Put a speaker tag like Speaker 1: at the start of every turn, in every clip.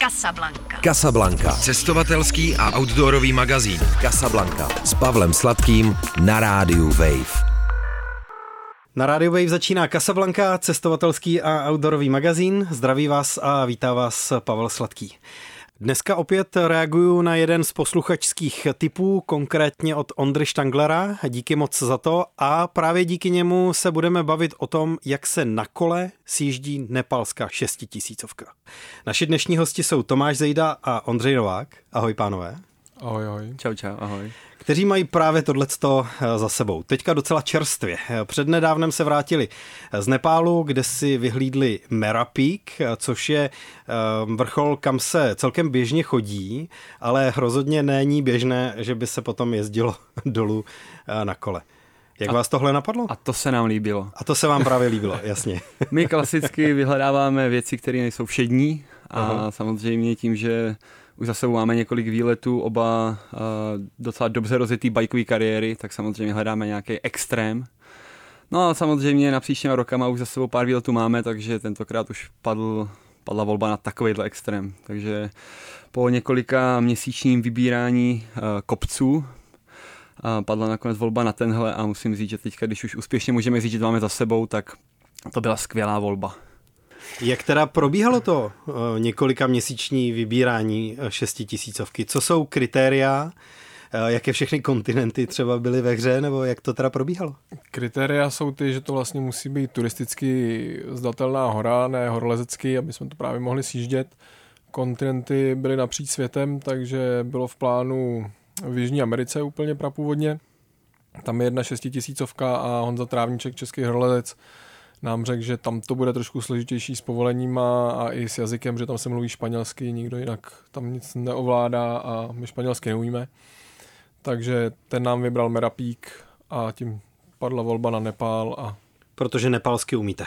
Speaker 1: Casablanca.
Speaker 2: Casablanca.
Speaker 3: Cestovatelský a outdoorový magazín.
Speaker 2: Casablanca. S Pavlem Sladkým na rádiu Wave.
Speaker 4: Na Radio Wave začíná Casablanca, cestovatelský a outdoorový magazín. Zdraví vás a vítá vás Pavel Sladký. Dneska opět reaguju na jeden z posluchačských typů, konkrétně od Ondry Štanglera. Díky moc za to a právě díky němu se budeme bavit o tom, jak se na kole sjíždí nepalská šestitisícovka. Naši dnešní hosti jsou Tomáš Zejda a Ondřej Novák. Ahoj pánové.
Speaker 5: Ahoj, ahoj.
Speaker 6: Čau, čau, ahoj.
Speaker 4: Kteří mají právě tohleto eh, za sebou. Teďka docela čerstvě. Přednedávnem se vrátili z Nepálu, kde si vyhlídli Merapík, což je eh, vrchol, kam se celkem běžně chodí, ale rozhodně není běžné, že by se potom jezdilo dolů eh, na kole. Jak a, vás tohle napadlo?
Speaker 6: A to se nám líbilo.
Speaker 4: A to se vám právě líbilo, jasně.
Speaker 6: My klasicky vyhledáváme věci, které nejsou všední a Aha. samozřejmě tím, že už za sebou máme několik výletů, oba uh, docela dobře rozjetý bajkový kariéry, tak samozřejmě hledáme nějaký extrém. No a samozřejmě na příštíma rokama už za sebou pár výletů máme, takže tentokrát už padl, padla volba na takovýhle extrém. Takže po několika měsíčním vybírání uh, kopců uh, padla nakonec volba na tenhle a musím říct, že teďka, když už úspěšně můžeme říct, že máme za sebou, tak to byla skvělá volba.
Speaker 4: Jak teda probíhalo to eh, několika měsíční vybírání eh, šestitisícovky? Co jsou kritéria? Eh, jaké všechny kontinenty třeba byly ve hře, nebo jak to teda probíhalo?
Speaker 5: Kritéria jsou ty, že to vlastně musí být turisticky zdatelná hora, ne horolezecký, aby jsme to právě mohli sjíždět. Kontinenty byly napříč světem, takže bylo v plánu v Jižní Americe úplně prapůvodně. Tam je jedna šestitisícovka a Honza Trávníček, český horolezec, nám řekl, že tam to bude trošku složitější s povolením a, a i s jazykem, že tam se mluví španělsky, nikdo jinak tam nic neovládá a my španělsky neumíme. Takže ten nám vybral Merapík a tím padla volba na Nepál. A...
Speaker 4: Protože nepálsky umíte.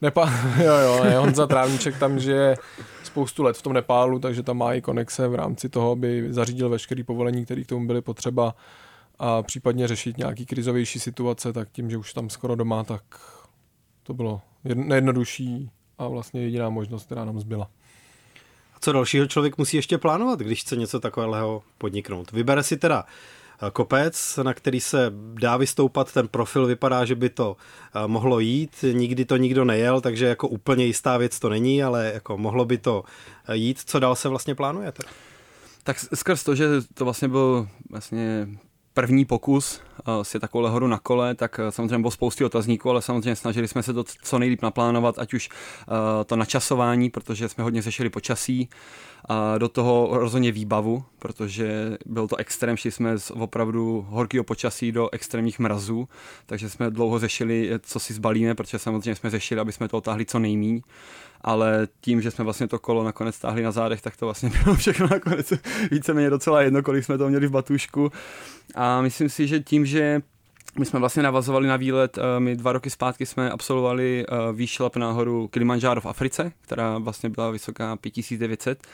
Speaker 5: Nepál, jo, jo, ne, Honza Trávníček tam žije spoustu let v tom Nepálu, takže tam má i konexe v rámci toho, aby zařídil veškerý povolení, které k tomu byly potřeba a případně řešit nějaký krizovější situace, tak tím, že už tam skoro doma, tak to bylo nejjednodušší a vlastně jediná možnost, která nám zbyla.
Speaker 4: A co dalšího člověk musí ještě plánovat, když chce něco takového podniknout? Vybere si teda eh, kopec, na který se dá vystoupat, ten profil vypadá, že by to eh, mohlo jít, nikdy to nikdo nejel, takže jako úplně jistá věc to není, ale jako mohlo by to eh, jít. Co dál se vlastně plánuje?
Speaker 6: Tak skrz to, že to vlastně byl vlastně první pokus uh, si takovou horu na kole, tak uh, samozřejmě bylo spousty otazníků, ale samozřejmě snažili jsme se to co nejlíp naplánovat, ať už uh, to načasování, protože jsme hodně řešili počasí, do toho rozhodně výbavu, protože byl to extrém, šli jsme z opravdu horkého počasí do extrémních mrazů, takže jsme dlouho řešili, co si zbalíme, protože samozřejmě jsme řešili, aby jsme to otáhli co nejmíň ale tím, že jsme vlastně to kolo nakonec stáhli na zádech, tak to vlastně bylo všechno nakonec víceméně docela jedno, kolik jsme to měli v batušku. A myslím si, že tím, že my jsme vlastně navazovali na výlet, eh, my dva roky zpátky jsme absolvovali eh, výšlap na horu Kilimanjaro v Africe, která vlastně byla vysoká 5900,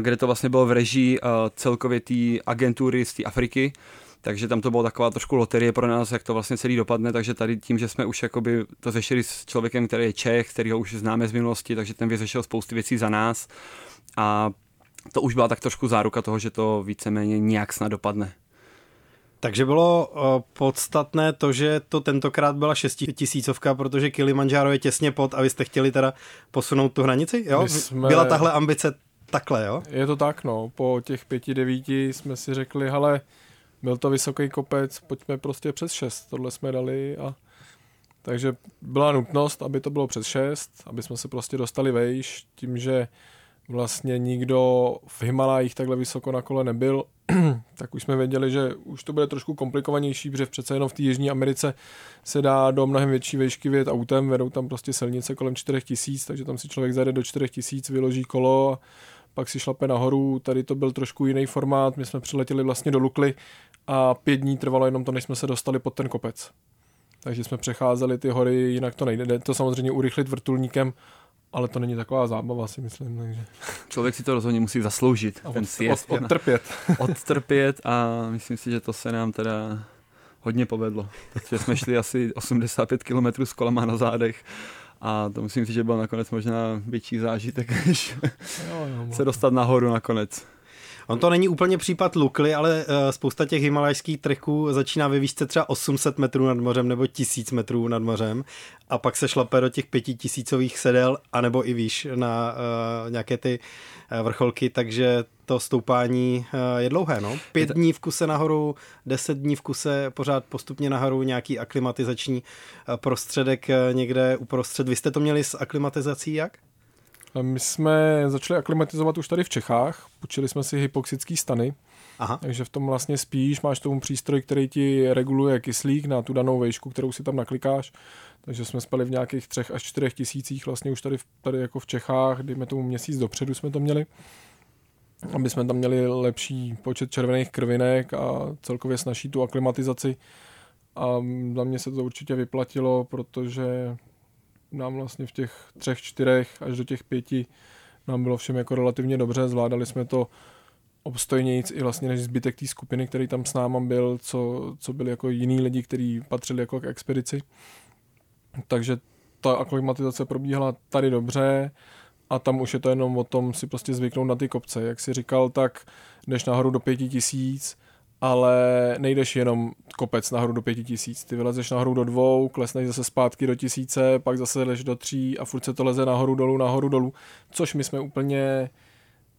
Speaker 6: kde to vlastně bylo v režii eh, celkově té agentury z té Afriky, takže tam to bylo taková trošku loterie pro nás, jak to vlastně celý dopadne, takže tady tím, že jsme už jakoby to řešili s člověkem, který je Čech, který ho už známe z minulosti, takže ten vyřešil spoustu věcí za nás a to už byla tak trošku záruka toho, že to víceméně nějak snad dopadne.
Speaker 4: Takže bylo uh, podstatné to, že to tentokrát byla šestitisícovka, protože Kilimanjaro je těsně pod a vy jste chtěli teda posunout tu hranici, jo? Jsme... Byla tahle ambice takhle, jo?
Speaker 5: Je to tak, no. Po těch pěti, devíti jsme si řekli, hele, byl to vysoký kopec, pojďme prostě přes 6, tohle jsme dali a takže byla nutnost, aby to bylo přes 6, aby jsme se prostě dostali vejš, tím, že vlastně nikdo v Himalajích takhle vysoko na kole nebyl, tak už jsme věděli, že už to bude trošku komplikovanější, protože přece jenom v té Jižní Americe se dá do mnohem větší výšky vyjet autem, vedou tam prostě silnice kolem 4000, takže tam si člověk zajde do 4000, vyloží kolo a pak si šlape nahoru, tady to byl trošku jiný formát, my jsme přiletěli vlastně do Lukly a pět dní trvalo jenom to, než jsme se dostali pod ten kopec. Takže jsme přecházeli ty hory, jinak to nejde. Jde to samozřejmě urychlit vrtulníkem, ale to není taková zábava, si myslím. Takže.
Speaker 6: Člověk si to rozhodně musí zasloužit,
Speaker 5: a
Speaker 6: ten
Speaker 5: od. Od, odtrpět.
Speaker 6: odtrpět a myslím si, že to se nám teda hodně povedlo. Protože jsme šli asi 85 km s kolama na zádech a to musím říct, že byl nakonec možná větší zážitek, než jo, jo, se dostat nahoru nakonec.
Speaker 4: On to není úplně případ Lukly, ale uh, spousta těch himalajských treků začíná ve výšce třeba 800 metrů nad mořem nebo 1000 metrů nad mořem a pak se šlape do těch pětitisícových sedel anebo i výš na uh, nějaké ty uh, vrcholky, takže to stoupání je dlouhé. No? Pět dní v kuse nahoru, deset dní v kuse pořád postupně nahoru, nějaký aklimatizační prostředek někde uprostřed. Vy jste to měli s aklimatizací jak?
Speaker 5: My jsme začali aklimatizovat už tady v Čechách, počili jsme si hypoxický stany, Aha. takže v tom vlastně spíš, máš tomu přístroj, který ti reguluje kyslík na tu danou vejšku, kterou si tam naklikáš, takže jsme spali v nějakých třech až čtyřech tisících vlastně už tady, tady jako v Čechách, dejme tomu měsíc dopředu jsme to měli, aby jsme tam měli lepší počet červených krvinek a celkově snaží tu aklimatizaci. A za mě se to určitě vyplatilo, protože nám vlastně v těch třech, čtyřech až do těch pěti nám bylo všem jako relativně dobře, zvládali jsme to obstojnějíc i vlastně než zbytek té skupiny, který tam s náma byl, co, co byli jako jiní lidi, kteří patřili jako k expedici. Takže ta aklimatizace probíhala tady dobře a tam už je to jenom o tom si prostě zvyknout na ty kopce. Jak si říkal, tak jdeš nahoru do pěti tisíc, ale nejdeš jenom kopec nahoru do pěti tisíc. Ty vylezeš nahoru do dvou, klesneš zase zpátky do tisíce, pak zase jdeš do tří a furt se to leze nahoru dolů, nahoru dolů, což my jsme úplně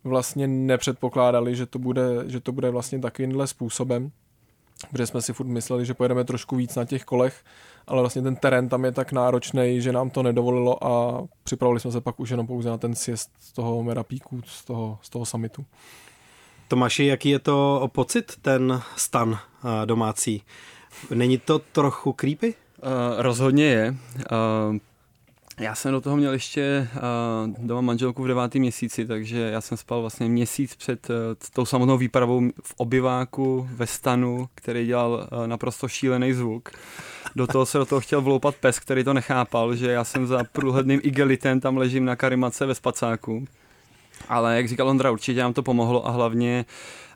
Speaker 5: vlastně nepředpokládali, že to bude, že to bude vlastně takovýmhle způsobem, protože jsme si furt mysleli, že pojedeme trošku víc na těch kolech, ale vlastně ten terén tam je tak náročný, že nám to nedovolilo a připravili jsme se pak už jenom pouze na ten sjezd z toho Merapíku, z toho, z toho summitu.
Speaker 4: Tomáši, jaký je to pocit, ten stan domácí? Není to trochu creepy?
Speaker 6: Uh, rozhodně je. Uh, já jsem do toho měl ještě uh, doma manželku v devátém měsíci, takže já jsem spal vlastně měsíc před uh, tou samotnou výpravou v obyváku ve stanu, který dělal uh, naprosto šílený zvuk. Do toho se do toho chtěl vloupat pes, který to nechápal, že já jsem za průhledným igelitem tam ležím na karimace ve spacáku. Ale jak říkal Ondra, určitě nám to pomohlo a hlavně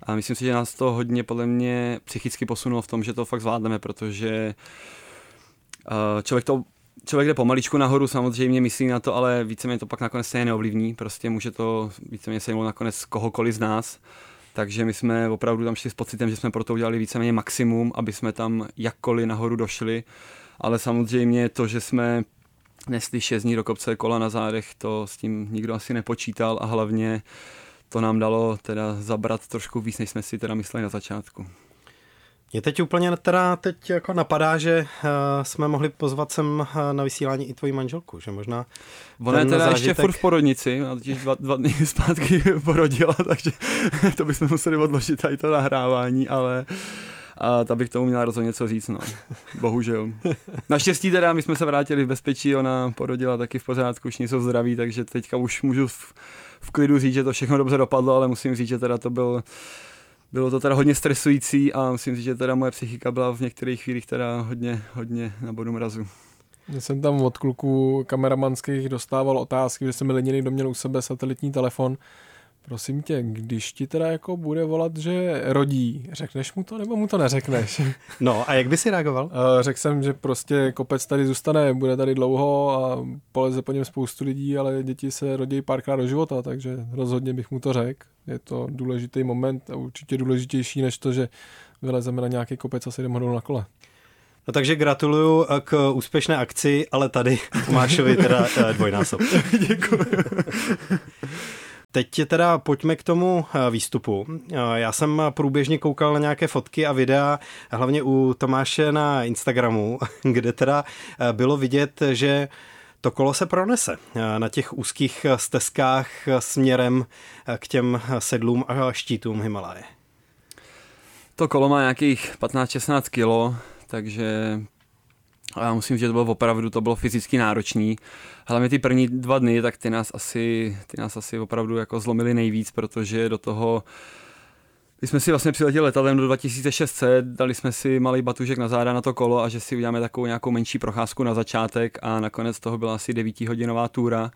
Speaker 6: a myslím si, že nás to hodně podle mě psychicky posunulo v tom, že to fakt zvládneme, protože uh, člověk to Člověk jde pomaličku nahoru, samozřejmě myslí na to, ale víceméně to pak nakonec se neovlivní, prostě může to víceméně sejmout nakonec kohokoliv z nás. Takže my jsme opravdu tam šli s pocitem, že jsme pro to udělali víceméně maximum, aby jsme tam jakkoliv nahoru došli. Ale samozřejmě to, že jsme nesli 6 dní do kopce kola na zádech, to s tím nikdo asi nepočítal a hlavně to nám dalo teda zabrat trošku víc, než jsme si teda mysleli na začátku.
Speaker 4: Mě teď úplně teda teď jako napadá, že uh, jsme mohli pozvat sem uh, na vysílání i tvoji manželku, že možná...
Speaker 6: Ona je teda zážitek... ještě furt v porodnici, a totiž dva, dva dny zpátky porodila, takže to bychom museli odložit tady to nahrávání, ale a ta bych tomu měla rozhodně něco říct, no. Bohužel. Naštěstí teda my jsme se vrátili v bezpečí, ona porodila taky v pořádku, už jsou zdraví, takže teďka už můžu v, v klidu říct, že to všechno dobře dopadlo, ale musím říct, že teda to byl bylo to teda hodně stresující a musím říct, že teda moje psychika byla v některých chvílích teda hodně, hodně na bodu mrazu.
Speaker 5: Já jsem tam od kluků kameramanských dostával otázky, že jsem jediný, kdo měl u sebe satelitní telefon Prosím tě, když ti teda jako bude volat, že rodí, řekneš mu to nebo mu to neřekneš?
Speaker 4: No a jak by si reagoval?
Speaker 5: Řekl jsem, že prostě kopec tady zůstane, bude tady dlouho a poleze po něm spoustu lidí, ale děti se rodí párkrát do života, takže rozhodně bych mu to řekl. Je to důležitý moment a určitě důležitější než to, že vylezeme na nějaký kopec a se jdeme na kole.
Speaker 4: No takže gratuluju k úspěšné akci, ale tady Tomášovi teda eh, dvojnásob.
Speaker 5: Děkuji.
Speaker 4: Teď teda pojďme k tomu eh, výstupu. Eh, já jsem průběžně koukal na nějaké fotky a videa, hlavně u Tomáše na Instagramu, kde teda eh, bylo vidět, že to kolo se pronese na těch úzkých stezkách směrem k těm sedlům a štítům Himalaje.
Speaker 6: To kolo má nějakých 15-16 kilo, takže a já musím říct, že to bylo opravdu, to bylo fyzicky náročný. Hlavně ty první dva dny, tak ty nás asi, ty nás asi opravdu jako zlomili nejvíc, protože do toho My jsme si vlastně přiletěli letadlem do 2600, dali jsme si malý batužek na záda na to kolo a že si uděláme takovou nějakou menší procházku na začátek a nakonec toho byla asi 9 hodinová túra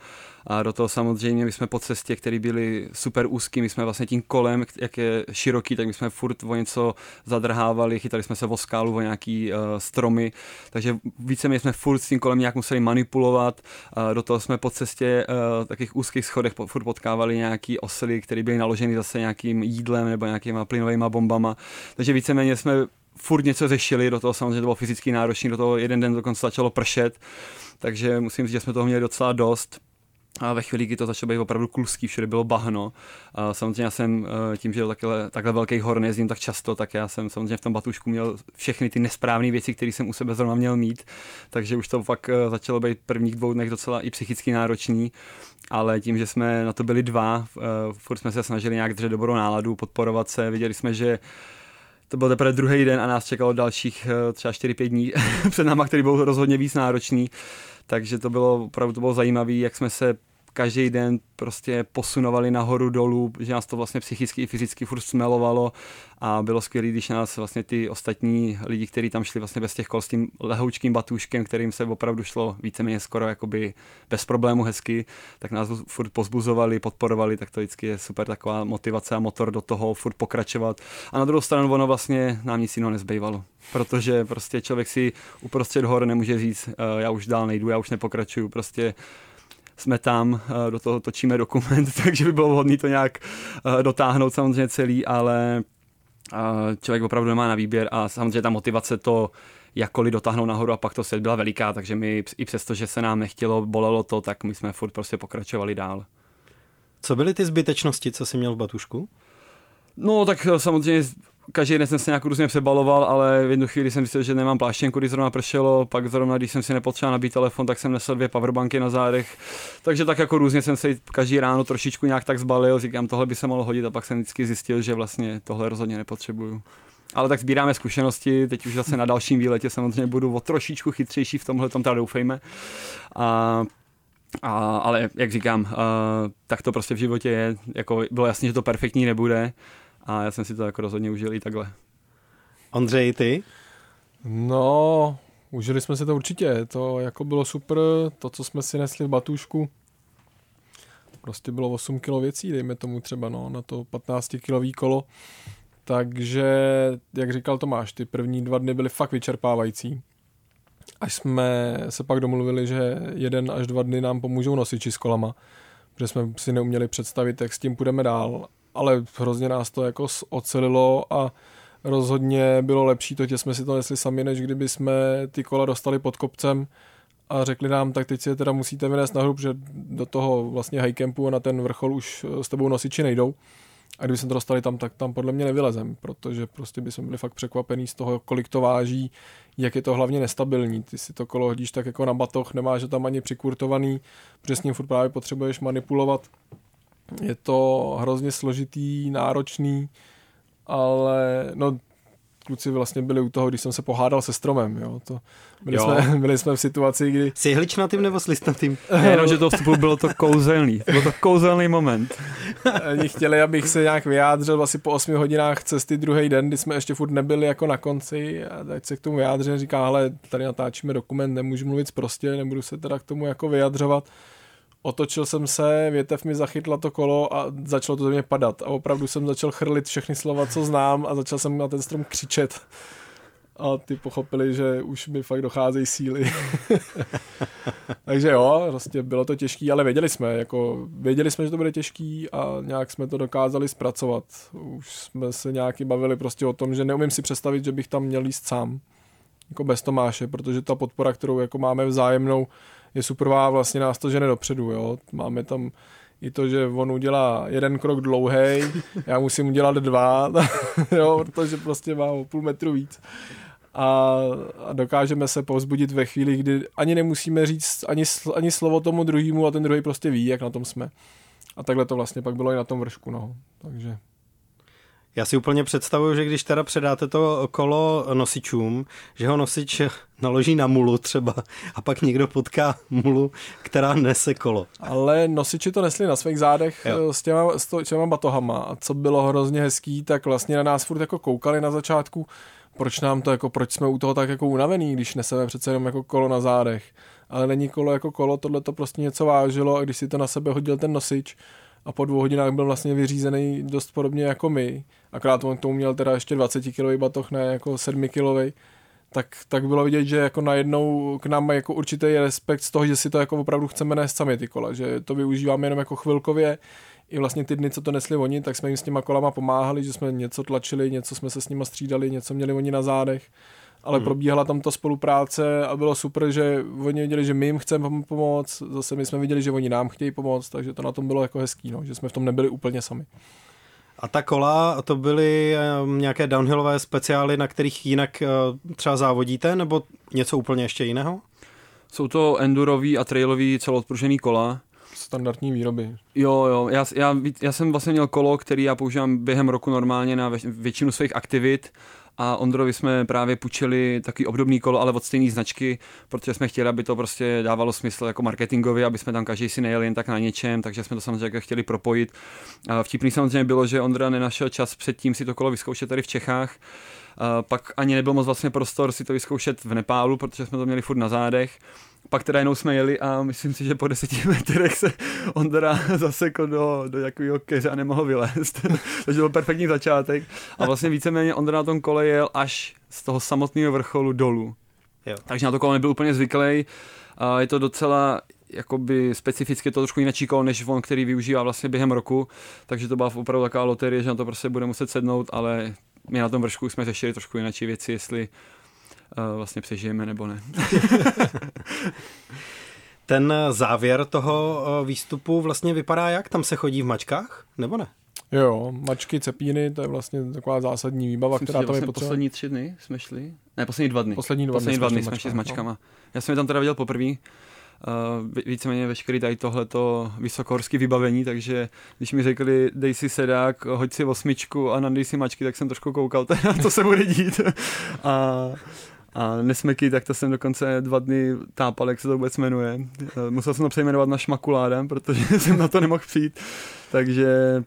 Speaker 6: a do toho samozřejmě my jsme po cestě, které byly super úzký, my jsme vlastně tím kolem, jak je široký, tak my jsme furt o něco zadrhávali, chytali jsme se o skálu, o nějaký uh, stromy, takže více my jsme furt s tím kolem nějak museli manipulovat, uh, do toho jsme po cestě uh, takových úzkých schodech furt potkávali nějaký osly, které byly naloženy zase nějakým jídlem nebo nějakýma plynovými bombama, takže víceméně jsme furt něco řešili, do toho samozřejmě to bylo fyzicky náročné, do toho jeden den dokonce začalo pršet, takže musím říct, že jsme toho měli docela dost. A ve chvíli, kdy to začalo být opravdu kluzký, všude bylo bahno. A samozřejmě já jsem eh, tím, že takhle, takhle velký hor nejezdím tak často, tak já jsem samozřejmě v tom batušku měl všechny ty nesprávné věci, které jsem u sebe zrovna měl mít. Takže už to fakt eh, začalo být prvních dvou dnech docela i psychicky náročný. Ale tím, že jsme na to byli dva, eh, furt jsme se snažili nějak držet dobrou náladu, podporovat se. Viděli jsme, že to byl teprve druhý den a nás čekalo dalších třeba 4-5 dní před náma, který byl rozhodně víc náročný takže to bylo opravdu to bylo zajímavé, jak jsme se každý den prostě posunovali nahoru dolů, že nás to vlastně psychicky i fyzicky furt smelovalo a bylo skvělé, když nás vlastně ty ostatní lidi, kteří tam šli vlastně bez těch kol s tím lehoučkým batůškem, kterým se opravdu šlo víceméně skoro jakoby bez problému hezky, tak nás furt pozbuzovali, podporovali, tak to vždycky je super taková motivace a motor do toho furt pokračovat. A na druhou stranu ono vlastně nám nic jiného nezbývalo, protože prostě člověk si uprostřed hor nemůže říct, uh, já už dál nejdu, já už nepokračuju, prostě jsme tam, eh, do toho točíme dokument, takže by bylo vhodné to nějak eh, dotáhnout samozřejmě celý, ale eh, člověk opravdu nemá na výběr a samozřejmě ta motivace to jakkoliv dotáhnout nahoru a pak to se byla veliká, takže my i přesto, že se nám nechtělo, bolelo to, tak my jsme furt prostě pokračovali dál.
Speaker 4: Co byly ty zbytečnosti, co jsi měl v batušku?
Speaker 6: No tak samozřejmě každý den jsem se nějak různě přebaloval, ale v jednu chvíli jsem zjistil, že nemám pláštěnku, když zrovna pršelo, pak zrovna, když jsem si nepotřeboval nabít telefon, tak jsem nesl dvě powerbanky na zádech. Takže tak jako různě jsem se každý ráno trošičku nějak tak zbalil, říkám, tohle by se mohlo hodit a pak jsem vždycky zjistil, že vlastně tohle rozhodně nepotřebuju. Ale tak sbíráme zkušenosti, teď už zase na dalším výletě samozřejmě budu o trošičku chytřejší v tomhle, tom teda doufejme. A a, ale jak říkám, uh, tak to prostě v životě je, jako bylo jasné, že to perfektní nebude, a já jsem si to jako rozhodně užil i takhle.
Speaker 4: Ondřej, ty?
Speaker 5: No, užili jsme si to určitě, to jako bylo super, to, co jsme si nesli v batušku, prostě bylo 8 kg věcí, dejme tomu třeba no, na to 15 kilový kolo, takže, jak říkal Tomáš, ty první dva dny byly fakt vyčerpávající. Až jsme se pak domluvili, že jeden až dva dny nám pomůžou nosiči s kolama, protože jsme si neuměli představit, jak s tím půjdeme dál ale hrozně nás to jako ocelilo a rozhodně bylo lepší to, že jsme si to nesli sami, než kdyby jsme ty kola dostali pod kopcem a řekli nám, tak teď si je teda musíte vynést nahoru, protože do toho vlastně high campu a na ten vrchol už s tebou nosiči nejdou. A kdyby jsme to dostali tam, tak tam podle mě nevylezem, protože prostě by jsme byli fakt překvapení z toho, kolik to váží, jak je to hlavně nestabilní. Ty si to kolo hodíš tak jako na batoh, nemáš to tam ani přikurtovaný, ním furt právě potřebuješ manipulovat je to hrozně složitý, náročný, ale no, kluci vlastně byli u toho, když jsem se pohádal se stromem, jo. To, byli, jo. Jsme, byli jsme v situaci, kdy...
Speaker 4: Jsi hličnatým nebo slistnatým?
Speaker 6: Jenom, že to vstupu bylo to kouzelný. Byl to kouzelný moment.
Speaker 5: Oni chtěli, abych se nějak vyjádřil asi po 8 hodinách cesty druhý den, kdy jsme ještě furt nebyli jako na konci a teď se k tomu vyjádřil, říká, ale tady natáčíme dokument, nemůžu mluvit prostě, nebudu se teda k tomu jako vyjadřovat otočil jsem se, větev mi zachytla to kolo a začalo to ze mě padat. A opravdu jsem začal chrlit všechny slova, co znám a začal jsem na ten strom křičet. A ty pochopili, že už mi fakt docházejí síly. Takže jo, prostě bylo to těžké, ale věděli jsme, jako věděli jsme, že to bude těžký a nějak jsme to dokázali zpracovat. Už jsme se nějaký bavili prostě o tom, že neumím si představit, že bych tam měl jíst sám. Jako bez Tomáše, protože ta podpora, kterou jako máme vzájemnou, je superová, vlastně nás to žene dopředu, jo. Máme tam i to, že on udělá jeden krok dlouhý, já musím udělat dva, jo, protože prostě má o půl metru víc. A, a dokážeme se povzbudit ve chvíli, kdy ani nemusíme říct ani, ani slovo tomu druhému a ten druhý prostě ví, jak na tom jsme. A takhle to vlastně pak bylo i na tom vršku, no. Takže
Speaker 4: Já si úplně představuju, že když teda předáte to kolo nosičům, že ho nosič naloží na mulu třeba a pak někdo potká mulu, která nese kolo.
Speaker 5: Ale nosiči to nesli na svých zádech jo. s těma, s to, těma batohama a co bylo hrozně hezký, tak vlastně na nás furt jako koukali na začátku, proč nám to jako, proč jsme u toho tak jako unavený, když neseme přece jenom jako kolo na zádech. Ale není kolo jako kolo, tohle to prostě něco vážilo a když si to na sebe hodil ten nosič, a po dvou hodinách byl vlastně vyřízený dost podobně jako my. Akorát on tomu měl teda ještě 20 kg batoh, ne jako 7 kg. Tak, tak bylo vidět, že jako najednou k nám jako určitý respekt z toho, že si to jako opravdu chceme nést sami ty kola, že to využíváme jenom jako chvilkově, i vlastně ty dny, co to nesli oni, tak jsme jim s těma kolama pomáhali, že jsme něco tlačili, něco jsme se s nima střídali, něco měli oni na zádech ale hmm. probíhala tam ta spolupráce a bylo super, že oni věděli, že my jim chceme pomoct, zase my jsme viděli, že oni nám chtějí pomoct, takže to na tom bylo jako hezký, no, že jsme v tom nebyli úplně sami.
Speaker 4: A ta kola, to byly nějaké downhillové speciály, na kterých jinak uh, třeba závodíte, nebo něco úplně ještě jiného?
Speaker 6: Jsou to endurový a trailový celoodpružený kola.
Speaker 5: Standardní výroby.
Speaker 6: Jo, jo, já, já, já jsem vlastně měl kolo, který já používám během roku normálně na většinu svých aktivit a Ondrovi jsme právě půjčili taky obdobný kolo, ale od stejné značky, protože jsme chtěli, aby to prostě dávalo smysl jako marketingově, aby jsme tam každý si nejeli jen tak na něčem, takže jsme to samozřejmě chtěli propojit. A vtipný samozřejmě bylo, že Ondra nenašel čas předtím si to kolo vyzkoušet tady v Čechách, pak ani nebyl moc vlastně prostor si to vyzkoušet v Nepálu, protože jsme to měli furt na zádech pak teda jenom jsme jeli a myslím si, že po deseti metrech se Ondra zasekl do, do jakého keře a nemohl vylézt. Takže byl perfektní začátek. A vlastně víceméně Ondra na tom kole jel až z toho samotného vrcholu dolů. Jo. Takže na to kolo nebyl úplně zvyklý. A je to docela jakoby specificky to trošku jiný kolo, než on, který využívá vlastně během roku, takže to byla opravdu taková loterie, že na to prostě bude muset sednout, ale my na tom vršku jsme řešili trošku jiné věci, jestli vlastně přežijeme nebo ne.
Speaker 4: Ten závěr toho eh, výstupu vlastně vypadá jak? Tam se chodí v mačkách, nebo ne?
Speaker 5: Jo, mačky, cepíny, to je vlastně taková zásadní výbava,
Speaker 6: Myslím
Speaker 5: která
Speaker 6: si,
Speaker 5: tam
Speaker 6: vlastně
Speaker 5: je potřeba.
Speaker 6: poslední tři dny jsme šli. Ne, poslední dva dny.
Speaker 5: Poslední dva
Speaker 6: poslední
Speaker 5: dny,
Speaker 6: dva dny
Speaker 5: jsme
Speaker 6: šli s mačkama. No. Já jsem je tam teda viděl poprvé. Uh, víceméně veškerý tady tohleto vysokohorské vybavení, takže když mi řekli, dej si sedák, hoď si osmičku a nadej si mačky, tak jsem trošku koukal, teda, co se bude dít. a a nesmeky, tak to jsem dokonce dva dny tápal, jak se to vůbec jmenuje. Musel jsem to přejmenovat na šmakuláda, protože jsem na to nemohl přijít. Takže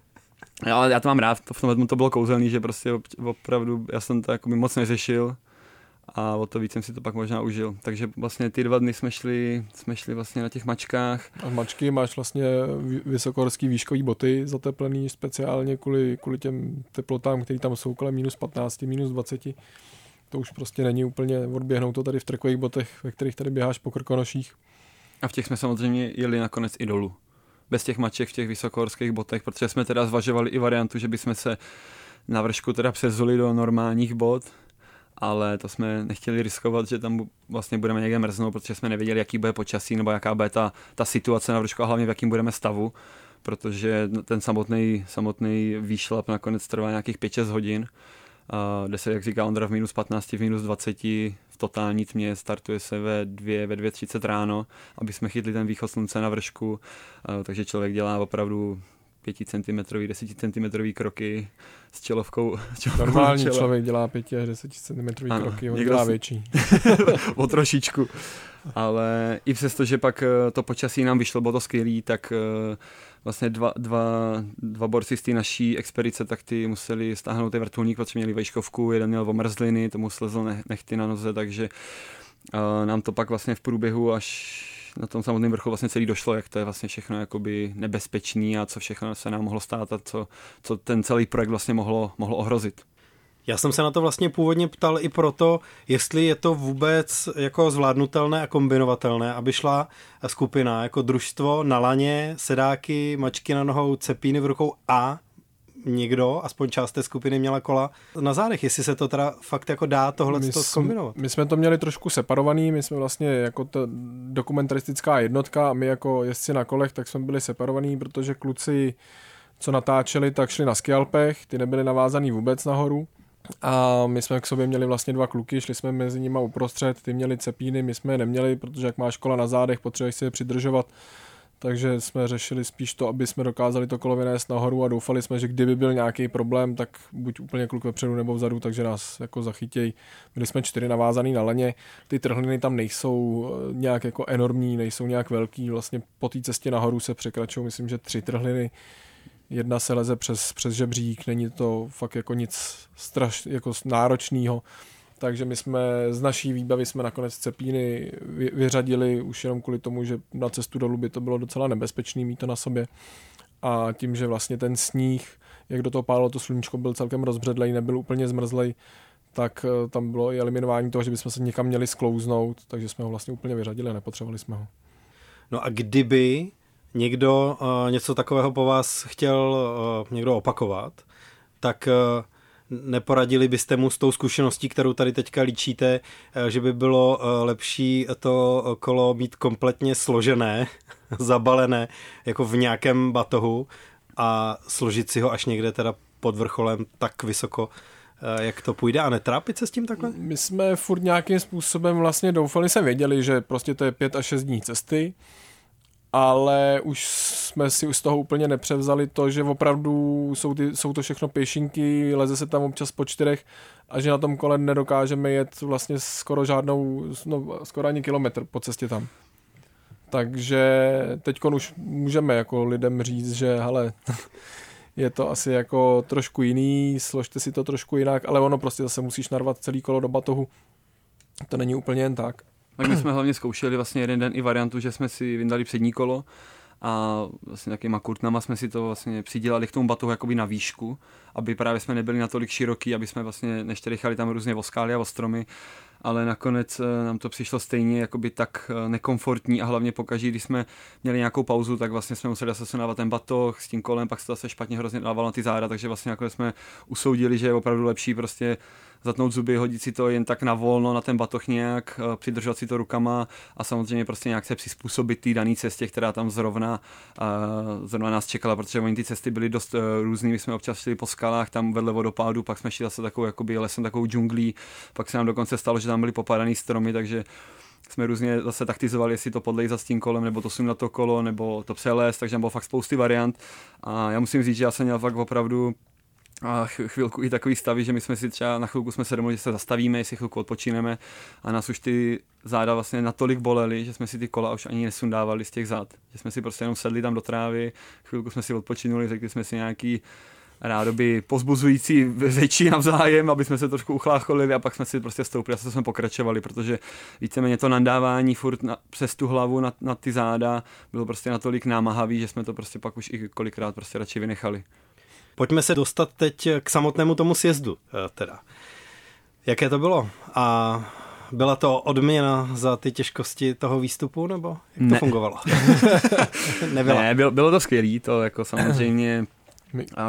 Speaker 6: ale já to mám rád, v tomhle to bylo kouzelný, že prostě opravdu já jsem to jako moc neřešil a o to víc jsem si to pak možná užil. Takže vlastně ty dva dny jsme šli, jsme šli vlastně na těch mačkách.
Speaker 5: A mačky máš vlastně vysokohorský výškový boty zateplený speciálně kvůli, kvůli těm teplotám, které tam jsou kolem minus 15, minus 20 to už prostě není úplně odběhnout to tady v trkových botech, ve kterých tady běháš po krkonoších.
Speaker 6: A v těch jsme samozřejmě jeli nakonec i dolů. Bez těch maček v těch vysokohorských botech, protože jsme teda zvažovali i variantu, že bychom se na vršku teda přezuli do normálních bot, ale to jsme nechtěli riskovat, že tam vlastně budeme někde mrznout, protože jsme nevěděli, jaký bude počasí nebo jaká bude ta, ta situace na vršku a hlavně v jakým budeme stavu, protože ten samotný, samotný výšlap nakonec trvá nějakých 5-6 hodin. Jde se, jak říká Ondra, v minus 15, v minus 20 v totální tmě, startuje se ve 2, ve 2.30 ráno, aby jsme chytli ten východ slunce na vršku, takže člověk dělá opravdu 5 cm, 10 cm kroky s čelovkou. S čelovkou
Speaker 5: Normální čele. člověk dělá 5 až 10 cm ano, kroky, on dělá větší.
Speaker 6: o trošičku. Ale i přesto, že pak eh, to počasí nám vyšlo, bylo to skvělý, tak uh, vlastně dva, dva, dva borci z té naší expedice, tak ty museli stáhnout ten vrtulník, protože měli vejškovku, jeden měl omrzliny, tomu slezl nechty na noze, takže uh, nám to pak vlastně v průběhu až na tom samotném vrchu vlastně celý došlo, jak to je vlastně všechno jakoby nebezpečný a co všechno se nám mohlo stát a co, co ten celý projekt vlastně mohlo, mohlo ohrozit.
Speaker 4: Já jsem se na to vlastně původně ptal i proto, jestli je to vůbec jako zvládnutelné a kombinovatelné, aby šla skupina jako družstvo na laně, sedáky, mačky na nohou, cepíny v rukou a někdo, aspoň část té skupiny měla kola. Na zádech, jestli se to teda fakt jako dá tohle to kombinovat.
Speaker 5: My jsme to měli trošku separovaný, my jsme vlastně jako ta dokumentaristická jednotka a my jako jezdci na kolech, tak jsme byli separovaný, protože kluci, co natáčeli, tak šli na skialpech, ty nebyly navázaný vůbec nahoru. A my jsme k sobě měli vlastně dva kluky, šli jsme mezi nimi uprostřed, ty měli cepíny, my jsme je neměli, protože jak máš kola na zádech, potřebuješ si je přidržovat, takže jsme řešili spíš to, aby jsme dokázali to kolo vynést nahoru a doufali jsme, že kdyby byl nějaký problém, tak buď úplně kluk vepředu nebo vzadu, takže nás jako zachytějí. Byli jsme čtyři navázaný na leně, ty trhliny tam nejsou eh, nějak jako enormní, nejsou nějak velký, vlastně po té cestě nahoru se překračují, myslím, že tři trhliny, jedna se leze přes, přes žebřík, není to fakt jako nic straš, jako náročného takže my jsme z naší výbavy jsme nakonec Cepíny vyřadili už jenom kvůli tomu, že na cestu dolů by to bylo docela nebezpečný mít to na sobě. A tím, že vlastně ten sníh, jak do toho pálo to sluníčko, byl celkem rozbředlej, nebyl úplně zmrzlej, tak eh, tam bylo i eliminování toho, že bychom se někam měli sklouznout, takže jsme ho vlastně úplně vyřadili nepotřebovali jsme ho.
Speaker 4: No a kdyby někdo uh, něco takového po vás chtěl uh, někdo opakovat, tak uh, neporadili byste mu s tou zkušeností, kterou tady teďka líčíte, eh, že by bylo eh, lepší to kolo mít kompletně složené, zabalené, jako v nějakém batohu a složit si ho až někde teda pod vrcholem tak vysoko, eh, jak to půjde a netrápit se s tím takhle?
Speaker 5: My jsme furt nějakým způsobem vlastně doufali, se věděli, že prostě to je pět až šest dní cesty, ale už jsme si z toho úplně nepřevzali to, že opravdu jsou, ty, jsou to všechno pěšinky, leze se tam občas po čtyřech a že na tom kole nedokážeme jet vlastně skoro žádnou, no, skoro ani kilometr po cestě tam. Takže teď už můžeme jako lidem říct, že hele, je to asi jako trošku jiný, složte si to trošku jinak, ale ono prostě zase musíš narvat celý kolo do batohu. To není úplně jen tak.
Speaker 6: Tak my jsme hlavně zkoušeli vlastně jeden den i variantu, že jsme si vyndali přední kolo a vlastně takovýma kurtnama jsme si to vlastně přidělali k tomu batohu jakoby na výšku, aby právě jsme nebyli natolik široký, aby jsme vlastně neštěrychali tam různě voskály a ostromy, ale nakonec eh, nám to přišlo stejně jakoby tak eh, nekomfortní a hlavně pokaždé, když jsme měli nějakou pauzu, tak vlastně jsme museli zase návat ten batoh s tím kolem, pak se to zase špatně hrozně dávalo na ty záda, takže vlastně nakonec jsme usoudili, že je opravdu lepší prostě zatnout zuby, hodit si to jen tak na volno na ten batoh nějak, eh, přidržovat si to rukama a samozřejmě prostě nějak se přizpůsobit té dané cestě, která tam zrovna, uh, zrovna nás čekala, protože oni ty cesty byly dost uh, různý, my jsme občas šli po skalách tam vedle vodopádu, pak jsme šli zase takovou jakoby lesem, takovou džunglí, pak se nám dokonce stalo, že tam byly popadané stromy, takže jsme různě zase taktizovali, jestli to podlejzat s tím kolem, nebo to na to kolo, nebo to přelez, takže tam bylo fakt spousty variant. A já musím říct, že já jsem měl fakt opravdu a chvilku i takový stavy, že my jsme si třeba na chvilku jsme se domluvili, že se zastavíme, jestli chvilku odpočineme a nás už ty záda vlastně natolik bolely, že jsme si ty kola už ani nesundávali z těch zad. Že jsme si prostě jenom sedli tam do trávy, chvilku jsme si odpočinuli, řekli jsme si nějaký rádoby pozbuzující větší navzájem, aby jsme se trošku uchlácholili a pak jsme si prostě stoupili a jsme pokračovali, protože víceméně to nadávání furt na, přes tu hlavu na, na ty záda bylo prostě natolik námahavý, že jsme to prostě pak už i kolikrát prostě radši vynechali.
Speaker 4: Pojďme se dostat teď k samotnému tomu sjezdu eh, teda. Jaké to bylo? A byla to odměna za ty těžkosti toho výstupu, nebo jak to ne. fungovalo?
Speaker 6: Nebyla. Ne, bylo, bylo to skvělé, to jako samozřejmě,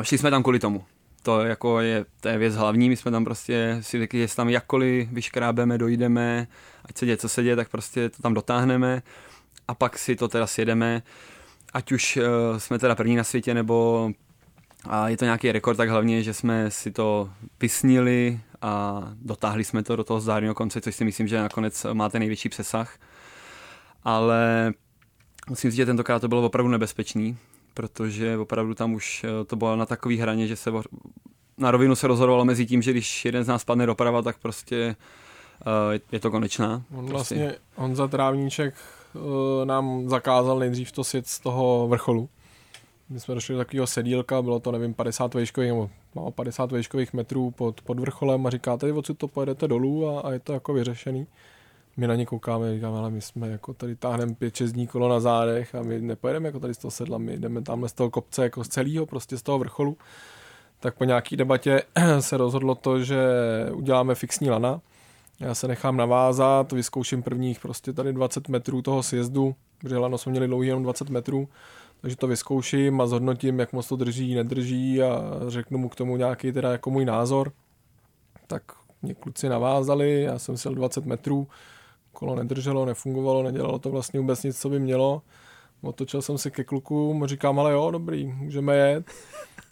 Speaker 6: šli jsme tam kvůli tomu. To jako je, to je věc hlavní, my jsme tam prostě si řekli, že tam jakkoliv vyškrábeme, dojdeme, ať se děje, co se děje, tak prostě to tam dotáhneme a pak si to teda sjedeme, ať už uh, jsme teda první na světě, nebo a je to nějaký rekord, tak hlavně, že jsme si to vysnili a dotáhli jsme to do toho zdárného konce, což si myslím, že nakonec máte největší přesah. Ale musím říct, že tentokrát to bylo opravdu nebezpečný, protože opravdu tam už eh, to bylo na takové hraně, že se na rovinu se rozhodovalo mezi tím, že když jeden z nás padne doprava, tak prostě uh, je to konečná.
Speaker 5: On
Speaker 6: prostě.
Speaker 5: vlastně, on za Trávníček uh, nám zakázal nejdřív to sjet z toho vrcholu my jsme došli do takového sedílka, bylo to, nevím, 50 vejškových, nebo 50 vejškových metrů pod, pod vrcholem a říká, tady odsud to pojedete dolů a, a, je to jako vyřešený. My na ně koukáme, říkáme, ale my jsme jako tady táhneme 5-6 dní kolo na zádech a my nepojedeme jako tady z toho sedla, my jdeme tamhle z toho kopce jako z celého, prostě z toho vrcholu. Tak po nějaký debatě se rozhodlo to, že uděláme fixní lana. Já se nechám navázat, vyzkouším prvních prostě tady 20 metrů toho sjezdu, protože lano jsme měli dlouhý jenom 20 metrů takže to vyzkouším a zhodnotím, jak moc to drží, nedrží a řeknu mu k tomu nějaký teda jako můj názor. Tak mě kluci navázali, já jsem sil 20 metrů, kolo nedrželo, nefungovalo, nedělalo to vlastně vůbec nic, co by mělo. Otočil jsem se ke klukům, říkám, ale jo, dobrý, můžeme jet.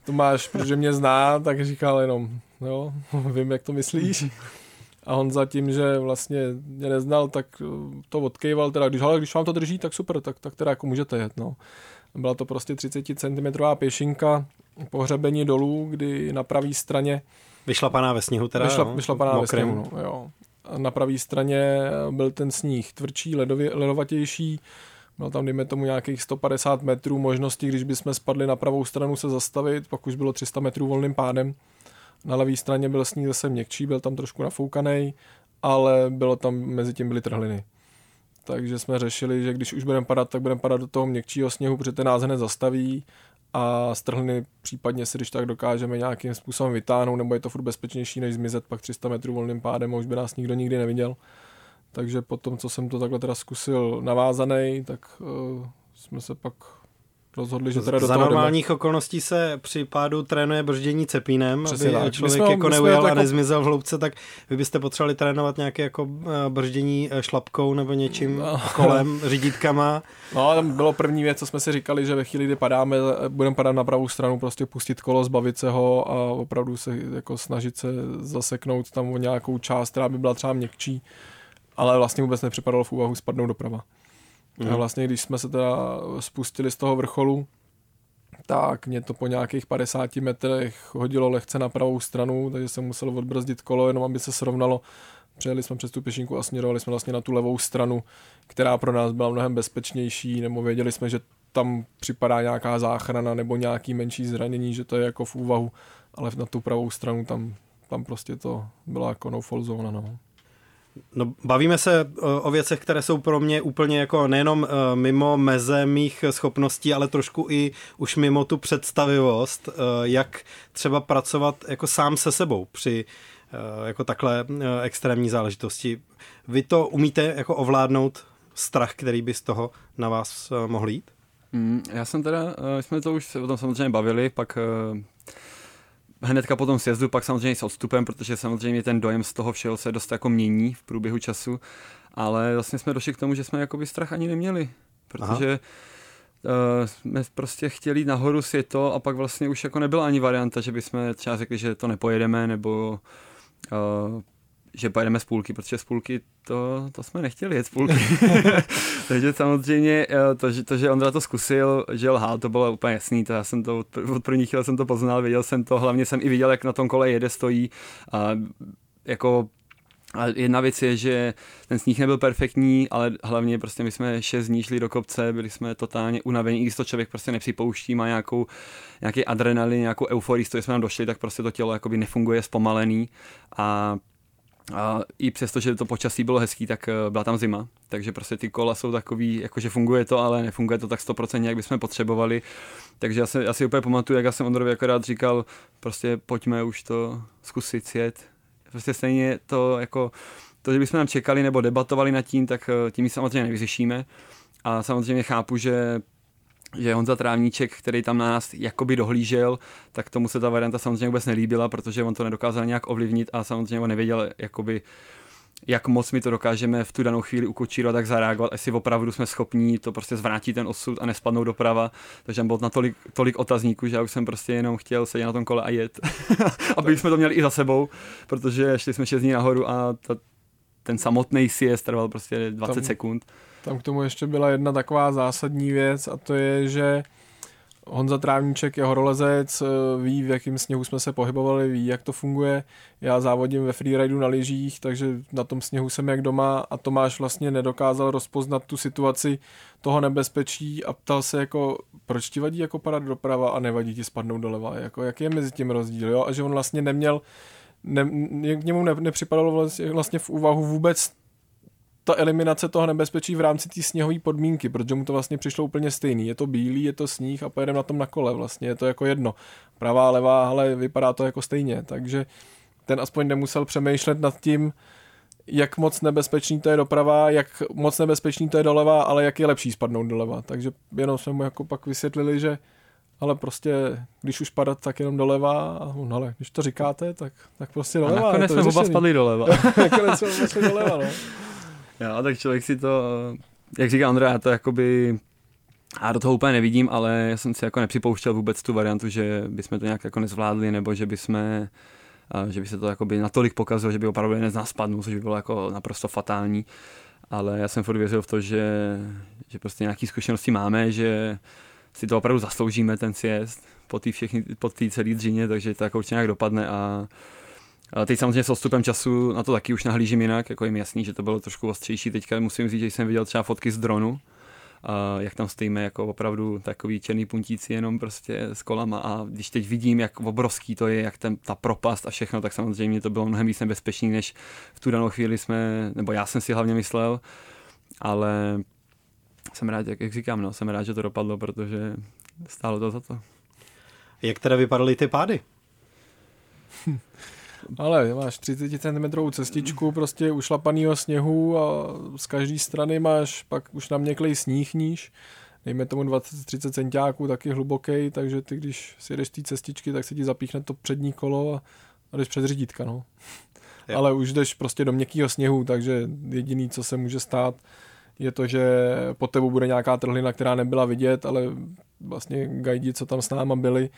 Speaker 5: To máš, protože mě zná, tak říkal jenom, jo, vím, jak to myslíš. A on zatím, že vlastně mě neznal, tak to odkejval, teda když, ale když vám to drží, tak super, tak, tak teda jako můžete jet, no. Byla to prostě 30 cm pěšinka, pohřebení dolů, kdy na pravé straně
Speaker 4: Vyšlapaná ve sněhu teda,
Speaker 5: vyšla,
Speaker 4: no,
Speaker 5: vyšlapaná ve sněhu, no, jo. Na pravé straně byl ten sníh tvrdší, ledově, ledovatější, bylo tam, dejme tomu, nějakých 150 metrů možností, když bychom spadli na pravou stranu se zastavit, pak už bylo 300 metrů volným pádem. Na levé straně byl sníh zase měkčí, byl tam trošku nafoukaný, ale bylo tam, mezi tím byly trhliny. Takže jsme řešili, že když už budeme padat, tak budeme padat do toho měkčího sněhu, protože ten nás hned zastaví a z trhliny případně si, když tak dokážeme nějakým způsobem vytáhnout, nebo je to furt bezpečnější, než zmizet pak 300 metrů volným pádem a už by nás nikdo nikdy neviděl. Takže po tom, co jsem to takhle teda zkusil navázaný, tak uh, jsme se pak rozhodli, že teda do
Speaker 4: Za normálních jdeme. okolností se při pádu trénuje brždění cepínem,
Speaker 5: Přesně
Speaker 4: aby
Speaker 5: tak.
Speaker 4: člověk
Speaker 5: jsme-
Speaker 4: jako neujel
Speaker 5: to
Speaker 4: a
Speaker 5: jako-
Speaker 4: nezmizel v hloubce, tak vy byste potřebovali trénovat nějaké jako eh, brždění eh, šlapkou nebo něčím
Speaker 5: No.
Speaker 4: kolem, řídítkama.
Speaker 5: No, tam bylo první věc, co jsme si říkali, že ve chvíli, kdy padáme, budeme padat na pravou stranu, prostě pustit kolo, zbavit se ho a opravdu se jako snažit se zaseknout tam o nějakou část, která by byla třeba měkčí, ale vlastně vůbec nepřipadalo v úvahu spadnout doprava.
Speaker 4: Mhm.
Speaker 5: A vlastně, když jsme se teda spustili z toho vrcholu, tak mě to po nějakých 50 metrech hodilo lehce na pravou stranu, takže jsem musel odbrzdit kolo, jenom aby se srovnalo. Přejeli jsme přes tu pěšinku a směrovali jsme vlastně na tu levou stranu, která pro nás byla mnohem bezpečnější, nebo věděli jsme, že tam připadá nějaká záchrana nebo nějaký menší zranění, že to je jako v úvahu, ale na tu pravou stranu tam, tam prostě to byla jako no fall zóna. No.
Speaker 4: No, bavíme se eh, o věcech, které jsou pro mě úplně jako nejenom eh, mimo meze mých schopností, ale trošku i už mimo tu představivost, eh, jak třeba pracovat jako sám se sebou při jako takhle extrémní záležitosti. Vy to umíte jako ovládnout strach, který by z toho na vás mohl jít?
Speaker 6: Mm, já jsem teda, jsme to už o tom samozřejmě bavili, pak hnedka po tom sjezdu, pak samozřejmě s odstupem, protože samozřejmě ten dojem z toho všeho se dost jako mění v průběhu času, ale vlastně jsme došli k tomu, že jsme jakoby strach ani neměli, protože uh, jsme prostě chtěli nahoru si to a pak vlastně už jako nebyla ani varianta, že bychom třeba řekli, že to nepojedeme nebo uh, že pojedeme z půlky, protože z půlky to, to jsme nechtěli jet z půlky. Takže samozřejmě eh, to že, to, že Ondra to zkusil, že lhal, to bylo úplně jasný, to já jsem to od, pr- od první chvíle jsem to poznal, věděl jsem to, hlavně jsem i viděl, jak na tom kole jede, stojí a jako a jedna věc je, že ten sníh nebyl perfektní, ale hlavně prostě my jsme šest dní šli do kopce, byli jsme totálně unavení, i když to člověk prostě nepřipouští, má nějakou, nějaký adrenalin, nějakou euforii, z toho, jsme tam došli, tak prostě to tělo jakoby nefunguje, zpomalený a a i přesto, že to počasí bylo hezký, tak eh, byla tam zima, takže prostě ty kola jsou takový, jakože funguje to, ale nefunguje to tak 100%, jak bychom potřebovali. Takže já, se, já si úplně pamatuju, jak já jsem Ondrovi akorát říkal, prostě pojďme už to zkusit sjet. Prostě stejně to jako, to, že bychom tam čekali nebo debatovali nad tím, tak eh, tím samozřejmě nevyřešíme. A samozřejmě chápu, že že Honza Trávníček, který tam na nás jakoby dohlížel, tak tomu se ta varianta samozřejmě vůbec nelíbila, protože on to nedokázal nějak ovlivnit a samozřejmě on nevěděl, jakoby, jak moc my to dokážeme v tu danou chvíli ukočírovat, tak zareagovat, jestli opravdu jsme schopní to prostě zvrátit ten osud a nespadnout doprava. Takže tam bylo na tolik, tolik otazníků, že já už jsem prostě jenom chtěl sedět na tom kole a jet. Aby jsme to měli i za sebou, protože šli jsme 6 dní nahoru a ta, ten samotný sjezd trval prostě 20
Speaker 5: Tam-
Speaker 6: sekund.
Speaker 5: Tam k tomu ještě byla jedna taková zásadní věc a to je, že Honza Trávníček je horolezec, eh, ví, v jakém sněhu jsme se pohybovali, ví, jak to funguje. Já závodím ve freeridu na lyžích, takže na tom sněhu jsem jak doma a Tomáš vlastně nedokázal rozpoznat tu situaci toho nebezpečí a ptal se jako, proč ti vadí jako padat doprava a nevadí ti spadnout doleva, jako jaký je mezi tím rozdíl, jo? A že on vlastně neměl, ne, k němu ne, nepřipadalo vlastně, vlastně v úvahu vůbec ta eliminace toho nebezpečí v rámci té sněhové podmínky, protože mu to vlastně přišlo úplně stejný. Je to bílý, je to sníh a pojedeme na tom na kole vlastně, je to jako jedno. Pravá, levá, ale vypadá to jako stejně, takže ten aspoň nemusel přemýšlet nad tím, jak moc nebezpečný to je doprava, jak moc nebezpečný to je doleva, ale jak je lepší spadnout doleva. Takže jenom jsme mu jako pak vysvětlili, že ale prostě, když už padat, tak jenom doleva a on, ale když to říkáte, tak, tak prostě
Speaker 6: A
Speaker 5: doleva. je
Speaker 6: nakonec jsme oba spadli doleva.
Speaker 5: nakonec jsme oba šli doleva, no.
Speaker 6: Jo, tak člověk si to, jak říká Ondra, já to jakoby, já do toho úplně nevidím, ale já jsem si jako nepřipouštěl vůbec tu variantu, že bychom to nějak jako nezvládli, nebo že bychom a že by se to jakoby natolik pokazilo, že by opravdu jeden z nás spadnul, což by bylo jako naprosto fatální. Ale já jsem furt věřil v to, že, že prostě nějaké zkušenosti máme, že si to opravdu zasloužíme ten sjezd po té po celé dřině, takže to jako určitě nějak dopadne a a teď samozřejmě s odstupem času na to taky už nahlížím jinak, jako je mi jasný, že to bylo trošku ostřejší. Teďka musím říct, že jsem viděl třeba fotky z dronu, a jak tam stojíme jako opravdu takový černý puntíci jenom prostě s kolama a když teď vidím, jak obrovský to je, jak ten, ta propast a všechno, tak samozřejmě to bylo mnohem víc nebezpečný, než v tu danou chvíli jsme, nebo já jsem si hlavně myslel, ale jsem rád, jak, jak říkám, no, jsem rád, že to dopadlo, protože stálo to za to.
Speaker 4: Jak teda vypadaly ty pády?
Speaker 5: Ale máš 30 cm cestičku prostě ušlapanýho sněhu a z každé strany máš pak už naměklej sníh níž, dejme tomu 20-30 centiáků, taky hluboký, takže ty když si jdeš té cestičky, tak se ti zapíchne to přední kolo a, a jdeš přes řídítka, no. Jo. Ale už jdeš prostě do měkkého sněhu, takže jediný, co se může stát, je to, že pod tebou bude nějaká trhlina, která nebyla vidět, ale vlastně gajdi, co tam s náma byli,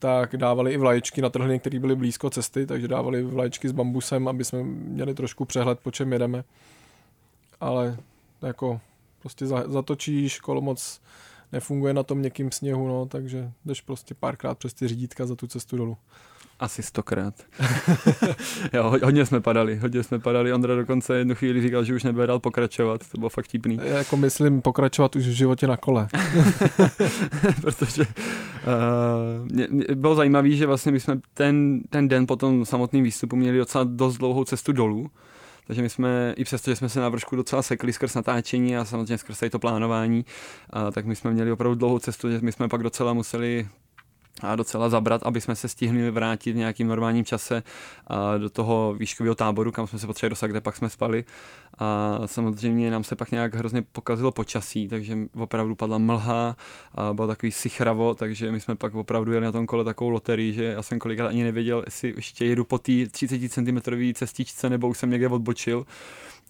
Speaker 5: tak dávali i vlaječky na trhliny, které byly blízko cesty, takže dávali vlaječky s bambusem, aby jsme měli trošku přehled, po čem jedeme. Ale jako prostě zatočíš, kolo moc nefunguje na tom měkkým sněhu, no, takže jdeš prostě párkrát přes ty řídítka za tu cestu dolů.
Speaker 6: Asi stokrát. jo, hodně jsme padali, hodně jsme padali. Ondra dokonce jednu chvíli říkal, že už nebude dál pokračovat, to bylo fakt típný.
Speaker 5: Já jako myslím pokračovat už v životě na kole.
Speaker 6: Protože uh, mě, mě bylo zajímavé, že vlastně my jsme ten, ten den po tom samotném výstupu měli docela dost dlouhou cestu dolů. Takže my jsme, i přesto, že jsme se na vršku docela sekli skrz natáčení a samozřejmě skrz to plánování, a, tak my jsme měli opravdu dlouhou cestu, že my jsme pak docela museli a docela zabrat, aby jsme se stihli vrátit v nějakým normálním čase do toho výškového táboru, kam jsme se potřebovali dostat, kde pak jsme spali. A samozřejmě nám se pak nějak hrozně pokazilo počasí, takže opravdu padla mlha, a bylo takový sichravo, takže my jsme pak opravdu jeli na tom kole takovou loterii, že já jsem kolikrát ani nevěděl, jestli ještě jedu po té 30 cm cestičce nebo už jsem někde odbočil.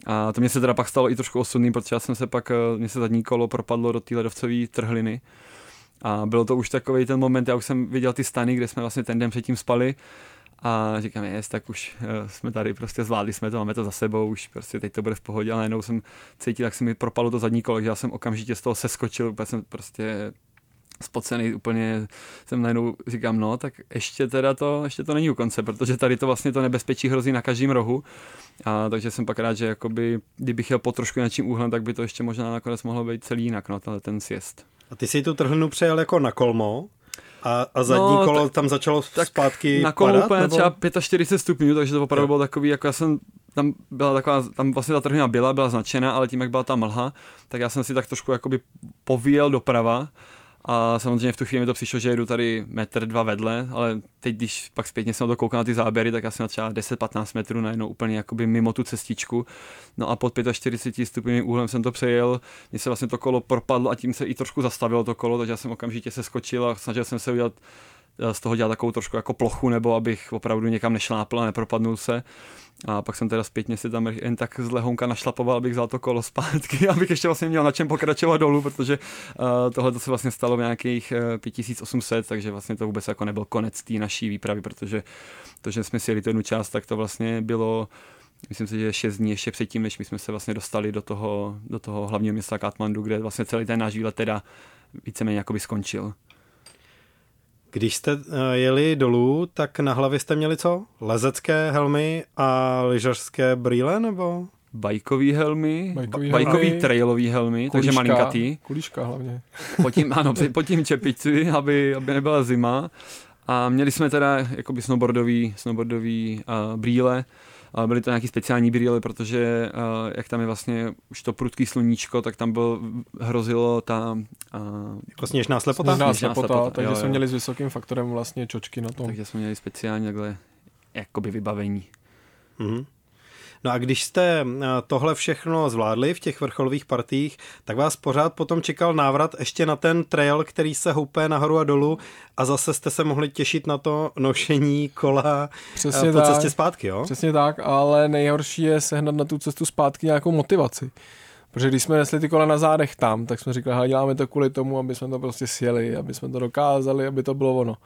Speaker 6: A to mě se teda pak stalo i trošku osudný, protože já jsem se pak, mě se zadní kolo propadlo do té ledovcové trhliny a bylo to už takový ten moment, já už jsem viděl ty stany, kde jsme vlastně ten den předtím spali. A říkám, jest, tak už uh, jsme tady prostě zvládli jsme to, máme to za sebou, už prostě teď to bude v pohodě, ale najednou jsem cítil, jak se mi propalo to zadní kolo, že já jsem okamžitě z toho seskočil, úplně jsem prostě spocený úplně, jsem najednou říkám, no, tak ještě teda to, ještě to není u konce, protože tady to vlastně to nebezpečí hrozí na každém rohu, a takže jsem pak rád, že jakoby, kdybych jel po trošku něčím úhlem, tak by to ještě možná nakonec mohlo být celý jinak, no, ten sjezd.
Speaker 4: A ty si tu trhlinu přejel jako na kolmo, a, a zadní no, kolo tak, tam začalo tak zpátky
Speaker 6: Na kolo úplně nebo? třeba 45 stupňů, takže to opravdu bylo takový, jako já jsem, tam byla taková, tam vlastně ta trhlina byla, byla značena, ale tím, jak byla ta mlha, tak já jsem si tak trošku jakoby povíjel doprava a samozřejmě v tu chvíli mi to přišlo, že jedu tady metr, dva vedle, ale teď, když pak zpětně jsem to koukal na ty záběry, tak já jsem třeba 10-15 metrů najednou úplně jakoby mimo tu cestičku. No a pod 45 stupňovým úhlem jsem to přejel, mně se vlastně to kolo propadlo a tím se i trošku zastavilo to kolo, takže já jsem okamžitě se skočil a snažil jsem se udělat z toho dělat takovou trošku jako plochu, nebo abych opravdu někam nešlápl a nepropadnul se. A pak jsem teda zpětně si tam jen tak z lehonka našlapoval, abych vzal to kolo zpátky, abych ještě vlastně měl na čem pokračovat dolů, protože uh, tohle to se vlastně stalo v nějakých uh, 5800, takže vlastně to vůbec jako nebyl konec té naší výpravy, protože to, že jsme si jeli tu jednu část, tak to vlastně bylo myslím si, že 6 dní ještě předtím, než my jsme se vlastně dostali do toho, do toho hlavního města Katmandu, kde vlastně celý ten náš výlet teda víceméně jakoby skončil.
Speaker 4: Když jste eh, jeli dolů, tak na hlavě jste měli co? Lezecké helmy a lyžařské brýle, nebo?
Speaker 6: Bajkový helmy, bajkový, bajkový helmy, trailový helmy, kuliška, takže malinkatý.
Speaker 5: Kuliška hlavně.
Speaker 6: Pod tím, ano, pod tím čepici, aby, aby nebyla zima. A měli jsme teda jakoby snowboardový, snowboardový uh, brýle, byly to nějaký speciální brýle, protože uh, jak tam je vlastně už to prudký sluníčko, tak tam byl, hrozilo ta...
Speaker 4: Uh, jako sněžná slepota?
Speaker 5: Sněžná slepota, slepota takže jo, jsme jo. měli s vysokým faktorem vlastně čočky na tom.
Speaker 6: Takže jsme měli speciální takhle jakoby vybavení.
Speaker 4: Mm-hmm. No a když jste eh, tohle všechno zvládli v těch vrcholových partích, tak vás pořád potom čekal návrat ještě na ten trail, který se houpe nahoru a dolů a zase jste se mohli těšit na to nošení kola eh, Přesně po tak. cestě zpátky, jo?
Speaker 5: Přesně tak, ale nejhorší je sehnat na tu cestu zpátky nějakou motivaci. Protože když jsme nesli ty kola na zádech tam, tak jsme říkali, děláme to kvůli tomu, aby jsme to prostě sjeli, aby jsme to dokázali, aby to bylo ono.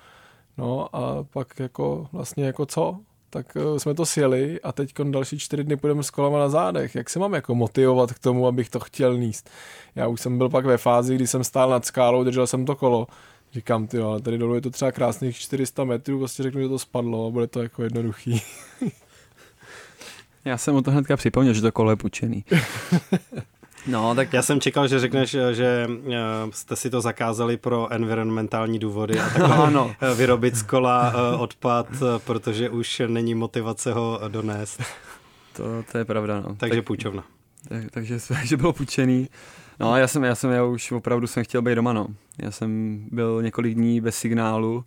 Speaker 5: No a pak jako vlastně jako co? Tak uh, jsme to sjeli a teď další čtyři dny půjdeme s kolama na zádech. Jak se mám jako motivovat k tomu, abych to chtěl níst? Já už jsem byl pak ve fázi, kdy jsem stál nad skálou, držel jsem to kolo. Říkám, ty ale tady dolů je to třeba krásných 400 metrů, vlastně řeknu, že to spadlo a bude to jako jednoduchý.
Speaker 6: Já jsem mu to hnedka připomněl, že to kolo je půjčený.
Speaker 4: No, tak já jsem čekal, že řekneš, že eh, jste si to zakázali pro environmentální důvody a takhle ano. vyrobit z kola eh, odpad, protože už není motivace ho donést.
Speaker 6: To, to je pravda, no.
Speaker 4: Takže tak, půjčovna.
Speaker 6: Tak, takže, takže bylo půjčený. No já jsem, já jsem, já už opravdu jsem chtěl být doma, no. Já jsem byl několik dní bez signálu,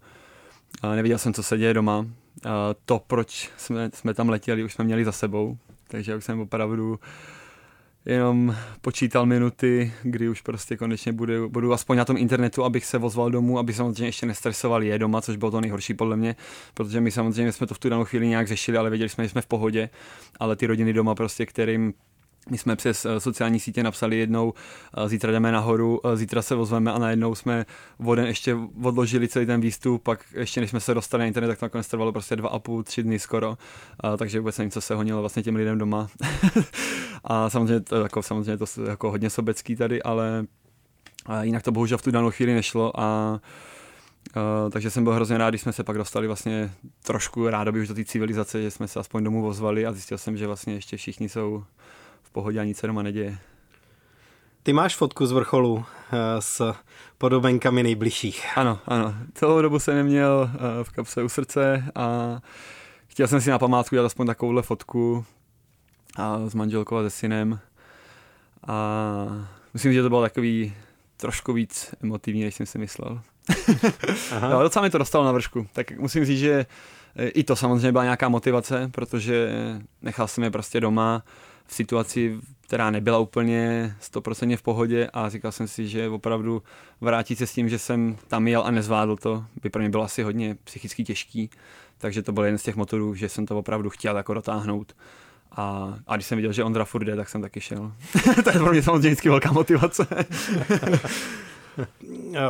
Speaker 6: a neviděl jsem, co se děje doma. A to, proč jsme, jsme tam letěli, už jsme měli za sebou, takže už jsem opravdu jenom počítal minuty, kdy už prostě konečně budu, budu aspoň na tom internetu, abych se vozval domů, aby samozřejmě ještě nestresoval je doma, což bylo to nejhorší podle mě, protože my samozřejmě jsme to v tu danou chvíli nějak řešili, ale věděli jsme, že jsme v pohodě, ale ty rodiny doma prostě, kterým my jsme přes eh, sociální sítě napsali jednou, eh, zítra jdeme nahoru, eh, zítra se vozveme a najednou jsme voden ještě odložili celý ten výstup, pak ještě než jsme se dostali na internet, tak to nakonec trvalo prostě dva a půl, tři dny skoro, takže vůbec nevím, co se honilo vlastně těm lidem doma. a samozřejmě to, jako, samozřejmě to jako hodně sobecký tady, ale jinak to bohužel v tu danou chvíli nešlo a Uh, takže jsem byl hrozně rád, když jsme se pak dostali vlastně trošku rádoby už do té civilizace, že jsme se aspoň domů vozvali a zjistil jsem, že vlastně ještě všichni jsou pohodě a nic se doma neděje.
Speaker 4: Ty máš fotku z vrcholu uh, s podobenkami nejbližších.
Speaker 6: Ano, ano. Celou dobu jsem neměl uh, v kapse u srdce a chtěl jsem si na památku dělat aspoň takovouhle fotku a s manželkou a se synem. A myslím, že to bylo takový trošku víc emotivní, než jsem si myslel. Aha. no, docela mi to dostalo na vršku. Tak musím říct, že i to samozřejmě byla nějaká motivace, protože nechal jsem je prostě doma v situaci, která nebyla úplně stoprocentně v pohodě a říkal jsem si, že opravdu vrátit se s tím, že jsem tam jel a nezvládl to, by pro mě bylo asi hodně psychicky těžký, takže to byl jeden z těch motorů, že jsem to opravdu chtěl jako dotáhnout. A, a když jsem viděl, že Ondra furt jde, tak jsem taky šel. to je pro mě samozřejmě vždycky velká motivace.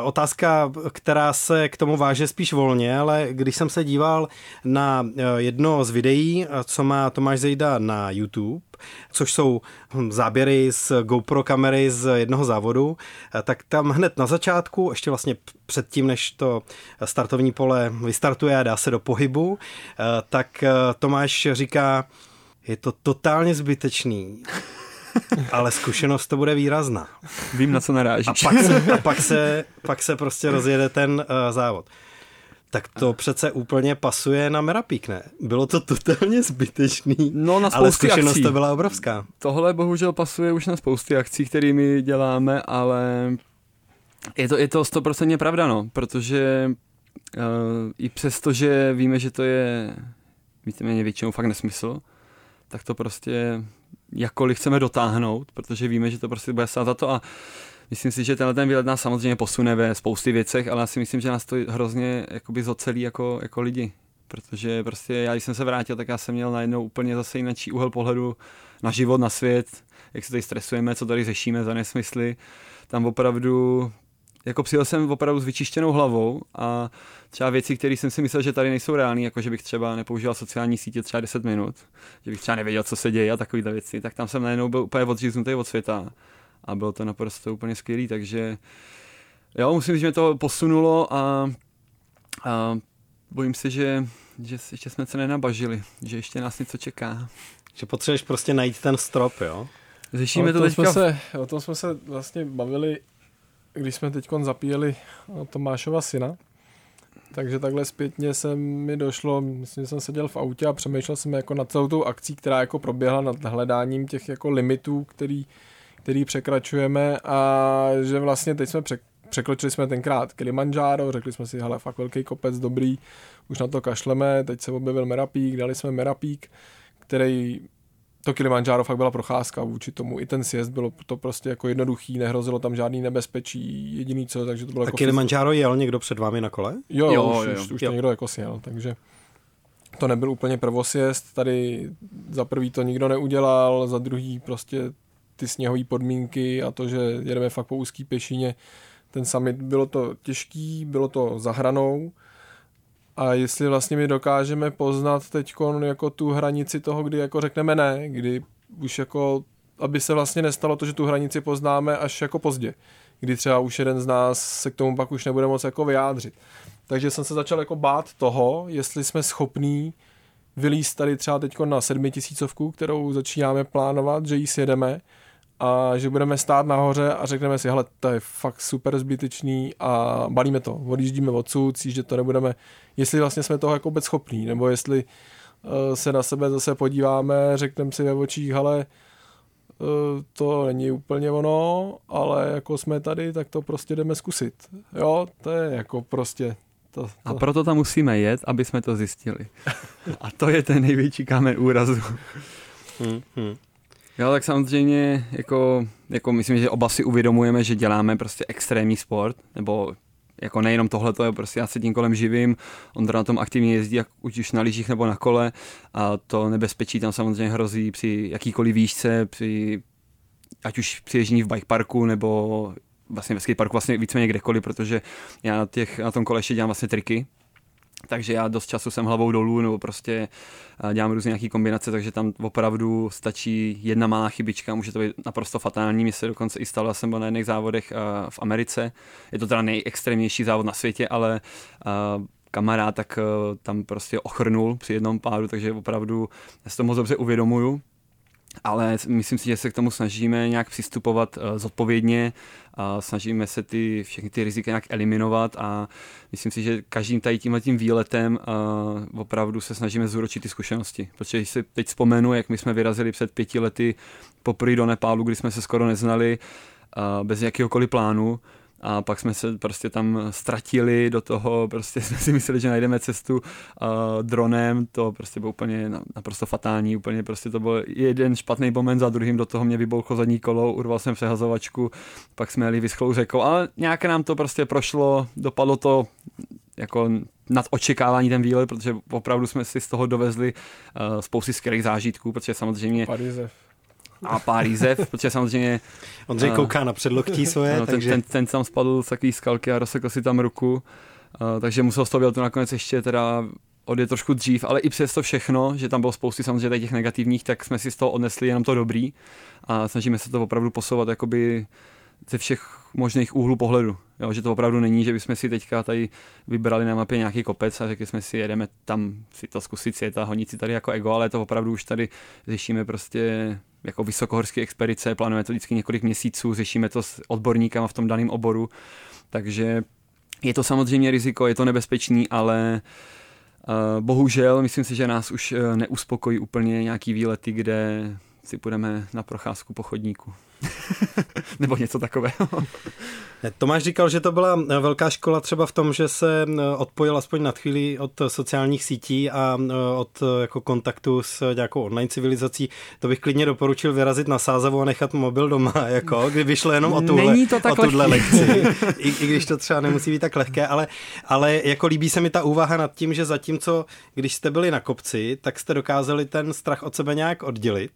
Speaker 4: Otázka, která se k tomu váže spíš volně, ale když jsem se díval na eh, jedno z videí, eh, co má Tomáš Zejda na YouTube, což jsou hm, záběry z GoPro kamery z jednoho závodu, eh, tak tam hned na začátku, ještě vlastně předtím, než to startovní pole vystartuje a dá se do pohybu, tak Tomáš říká, je to totálně zbytečný ale zkušenost to bude výrazná.
Speaker 6: Vím, na co narážíš.
Speaker 4: A pak se, a pak se, pak se prostě rozjede ten uh, závod. Tak to přece úplně pasuje na Merapík, ne? Bylo to totálně zbytečný,
Speaker 6: no, na
Speaker 4: ale zkušenost akcí. to byla obrovská.
Speaker 6: Tohle bohužel pasuje už na spousty akcí, kterými děláme, ale je to, je to 100% pravda, no, protože uh, i přesto, že víme, že to je víceméně většinou fakt nesmysl, tak to prostě jakkoliv chceme dotáhnout, protože víme, že to prostě bude stát za to a myslím si, že tenhle ten výlet nás samozřejmě posune ve spousty věcech, ale já si myslím, že nás to hrozně jakoby zocelí jako, jako lidi, protože prostě já, když jsem se vrátil, tak já jsem měl najednou úplně zase jiný úhel pohledu na život, na svět, jak se tady stresujeme, co tady řešíme za nesmysly. Tam opravdu jako přijel jsem opravdu s vyčištěnou hlavou a třeba věci, které jsem si myslel, že tady nejsou reální, jako že bych třeba nepoužíval sociální sítě třeba 10 minut, že bych třeba nevěděl, co se děje a takovéhle věci, tak tam jsem najednou byl úplně odříznutý od světa a bylo to naprosto úplně skvělý, takže jo, musím říct, že mě to posunulo a, a bojím se, že, že ještě jsme se nenabažili, že ještě nás něco čeká.
Speaker 4: Že potřebuješ prostě najít ten strop, jo?
Speaker 5: Řešíme to teďka... Jsme se, o tom jsme se vlastně bavili když jsme teď zapíjeli Tomášova syna, takže takhle zpětně se mi došlo, myslím, že jsem seděl v autě a přemýšlel jsem jako nad celou tou akcí, která jako proběhla nad hledáním těch jako limitů, který, který překračujeme a že vlastně teď jsme přek, překročili jsme tenkrát Kilimanjaro, řekli jsme si, hele, fakt velký kopec, dobrý, už na to kašleme, teď se objevil Merapík, dali jsme Merapík, který to Kilimanjaro fakt byla procházka vůči tomu. I ten sjezd bylo to prostě jako jednoduchý, nehrozilo tam žádný nebezpečí, jediný co, takže to bylo
Speaker 4: tak
Speaker 5: jako...
Speaker 4: Kilimanjaro jel někdo před vámi na kole?
Speaker 5: Jo, jo, už, jo, už, už jo. to někdo jako sjel, takže to nebyl úplně prvosjezd, tady za prvý to nikdo neudělal, za druhý prostě ty sněhové podmínky a to, že jedeme fakt po úzký pěšině, ten summit, bylo to těžký, bylo to za hranou, a jestli vlastně my dokážeme poznat teď jako tu hranici toho, kdy jako řekneme ne, kdy už jako, aby se vlastně nestalo to, že tu hranici poznáme až jako pozdě, kdy třeba už jeden z nás se k tomu pak už nebude moc jako vyjádřit. Takže jsem se začal jako bát toho, jestli jsme schopní vylíst tady třeba teď na sedmitisícovku, kterou začínáme plánovat, že ji sjedeme a že budeme stát nahoře a řekneme si, hele, to je fakt super zbytečný a balíme to, odjíždíme odsud, že to nebudeme, jestli vlastně jsme toho jako vůbec schopní, nebo jestli uh, se na sebe zase podíváme, řekneme si ve očích, hele, uh, to není úplně ono, ale jako jsme tady, tak to prostě jdeme zkusit. Jo, to je jako prostě to, to.
Speaker 6: A proto tam musíme jet, aby jsme to zjistili. A to je ten největší kámen úrazu. Hmm, hmm. Jo, tak samozřejmě, jako, jako myslím, že oba si uvědomujeme, že děláme prostě extrémní sport, nebo jako nejenom tohle, to je prostě já se tím kolem živím, on na tom aktivně jezdí, jak už na lyžích nebo na kole a to nebezpečí tam samozřejmě hrozí při jakýkoliv výšce, při ať už při ježdění v bike parku nebo vlastně ve skateparku vlastně víceméně kdekoliv, protože já na, těch, na tom kole ještě dělám vlastně triky, takže já dost času jsem hlavou dolů nebo prostě dělám různé nějaké kombinace, takže tam opravdu stačí jedna malá chybička, může to být naprosto fatální. Mně se dokonce i stalo, jsem byl na jedných závodech v Americe. Je to teda nejextrémnější závod na světě, ale kamarád tak tam prostě ochrnul při jednom pádu, takže opravdu já si to moc dobře uvědomuju ale myslím si, že se k tomu snažíme nějak přistupovat uh, zodpovědně a snažíme se ty, všechny ty rizika nějak eliminovat a myslím si, že každým tady tímhle tím výletem uh, opravdu se snažíme zúročit ty zkušenosti. Protože když si teď vzpomenu, jak my jsme vyrazili před pěti lety poprvé do Nepálu, kdy jsme se skoro neznali, uh, bez jakéhokoliv plánu, a pak jsme se prostě tam ztratili do toho, prostě jsme si mysleli, že najdeme cestu uh, dronem, to prostě bylo úplně naprosto fatální, úplně prostě to byl jeden špatný moment za druhým, do toho mě vybouchlo zadní kolo, urval jsem přehazovačku, pak jsme jeli vyschlou řekou, ale nějak nám to prostě prošlo, dopadlo to jako nad očekávání ten výlet, protože opravdu jsme si z toho dovezli uh, spousty skvělých zážitků, protože samozřejmě
Speaker 5: Parizev
Speaker 6: a pár jízev, protože samozřejmě...
Speaker 4: Ondřej kouká na předloktí svoje, ano,
Speaker 6: takže... Ten, ten, ten tam spadl z takový skalky a rozsekl si tam ruku, uh, takže musel z toho to nakonec ještě teda odjet trošku dřív, ale i přes to všechno, že tam bylo spousty samozřejmě těch negativních, tak jsme si z toho odnesli jenom to dobrý a snažíme se to opravdu posouvat jakoby ze všech možných úhlů pohledu. Jo, že to opravdu není, že bychom si teďka tady vybrali na mapě nějaký kopec a řekli jsme si, jedeme tam si to zkusit svět a honit si tady jako ego, ale to opravdu už tady řešíme prostě jako vysokohorské expedice, plánujeme to vždycky několik měsíců, řešíme to s odborníkama v tom daném oboru, takže je to samozřejmě riziko, je to nebezpečný, ale uh, bohužel myslím si, že nás už uh, neuspokojí úplně nějaký výlety, kde si půjdeme na procházku po chodníku. Nebo něco takového.
Speaker 4: Tomáš říkal, že to byla velká škola třeba v tom, že se odpojil aspoň na chvíli od sociálních sítí a eh, od jako kontaktu s nějakou online civilizací. To bych klidně doporučil vyrazit na Sázavu a nechat mobil doma, jako, kdyby šlo jenom o tuhle,
Speaker 6: Není to tak
Speaker 4: o tuhle lekci. I, I, když to třeba nemusí být tak lehké, ale, ale jako líbí se mi ta úvaha nad tím, že zatímco, když jste byli na kopci, tak jste dokázali ten strach od sebe nějak oddělit,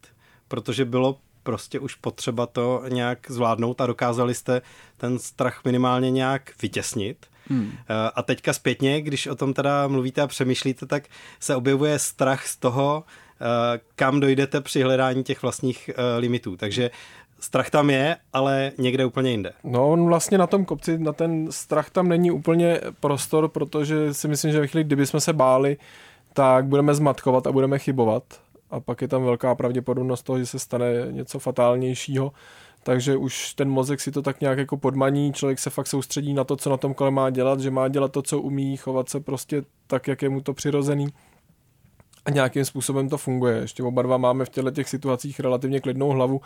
Speaker 4: protože bylo prostě už potřeba to nějak zvládnout a dokázali jste ten strach minimálně nějak vytěsnit. Hmm. Eh, a teďka zpětně, když o tom teda mluvíte a přemýšlíte, tak se objevuje strach z toho, eh, kam dojdete při hledání těch vlastních eh, limitů. Takže strach tam je, ale někde úplně jinde.
Speaker 5: No on vlastně na tom kopci, na ten strach tam není úplně prostor, protože si myslím, že ve chvíli, kdyby jsme se báli, tak budeme zmatkovat a budeme chybovat a pak je tam velká pravděpodobnost toho, že se stane něco fatálnějšího. Takže už ten mozek si to tak nějak jako podmaní, člověk se fakt soustředí na to, co na tom kole má dělat, že má dělat to, co umí, chovat se prostě tak, jak je mu to přirozený a nějakým způsobem to funguje. Ještě oba dva máme v těchto těch situacích relativně klidnou hlavu,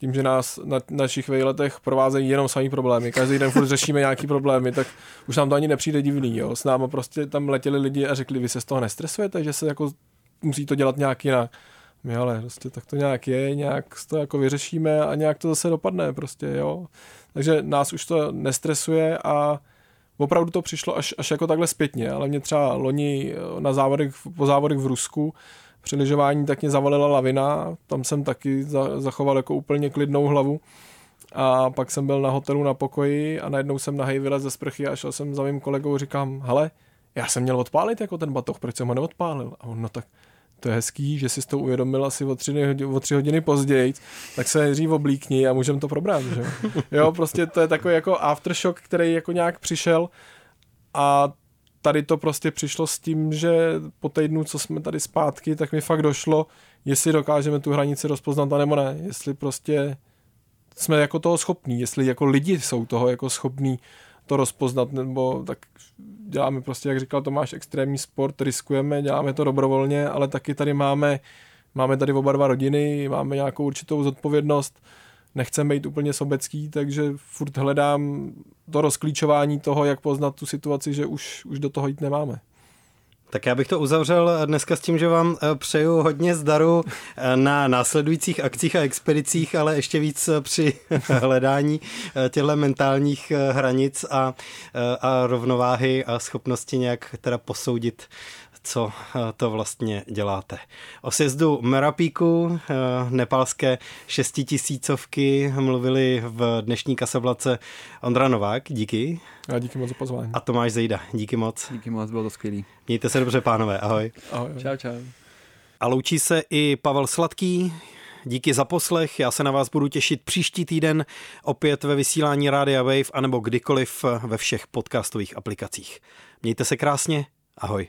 Speaker 5: tím, že nás na našich vejletech provázejí jenom samý problémy. Každý den furt řešíme nějaký problémy, tak už nám to ani nepřijde divný. Jo. S náma prostě tam letěli lidi a řekli, vy se z toho nestresujete, že se jako musí to dělat nějak jinak. My ale prostě tak to nějak je, nějak to jako vyřešíme a nějak to zase dopadne prostě, jo. Takže nás už to nestresuje a opravdu to přišlo až, až jako takhle zpětně, ale mě třeba loni na závodech, po závodech v Rusku při lyžování tak mě zavalila lavina, tam jsem taky za, zachoval jako úplně klidnou hlavu a pak jsem byl na hotelu na pokoji a najednou jsem na vylez ze sprchy a šel jsem za mým kolegou, říkám, hele, já jsem měl odpálit jako ten batoh, proč jsem ho neodpálil? A on, no tak to je hezký, že jsi to uvědomil asi o tři, o tři hodiny později, tak se nejdřív oblíkni a můžeme to probrat, že jo? prostě to je takový jako aftershock, který jako nějak přišel a tady to prostě přišlo s tím, že po týdnu, co jsme tady zpátky, tak mi fakt došlo, jestli dokážeme tu hranici rozpoznat, nebo ne. Jestli prostě jsme jako toho schopní, jestli jako lidi jsou toho jako schopní to rozpoznat, nebo tak děláme prostě, jak říkal Tomáš, extrémní sport, riskujeme, děláme to dobrovolně, ale taky tady máme, máme tady oba dva rodiny, máme nějakou určitou zodpovědnost, nechceme být úplně sobecký, takže furt hledám to rozklíčování toho, jak poznat tu situaci, že už, už do toho jít nemáme.
Speaker 4: Tak já bych to uzavřel dneska s tím, že vám eh, přeju hodně zdaru eh, na následujících akcích a expedicích, ale ještě víc eh, při hledání těchto mentálních hranic a, a rovnováhy a schopnosti nějak teda posoudit co eh, to vlastně děláte. O sjezdu Merapíku, eh, nepálské šestitisícovky, mluvili v dnešní kasablace Ondra Novák, díky.
Speaker 5: A díky moc za pozvání.
Speaker 4: A Tomáš Zejda, díky moc.
Speaker 6: Díky moc, bylo to skvělý.
Speaker 4: Mějte se dobře, pánové, ahoj.
Speaker 5: Ahoj.
Speaker 6: Čau, čau.
Speaker 4: A loučí se i Pavel Sladký, Díky za poslech, já se na vás budu těšit příští týden opět ve vysílání Rádia Wave anebo kdykoliv ve všech podcastových aplikacích. Mějte se krásně, ahoj.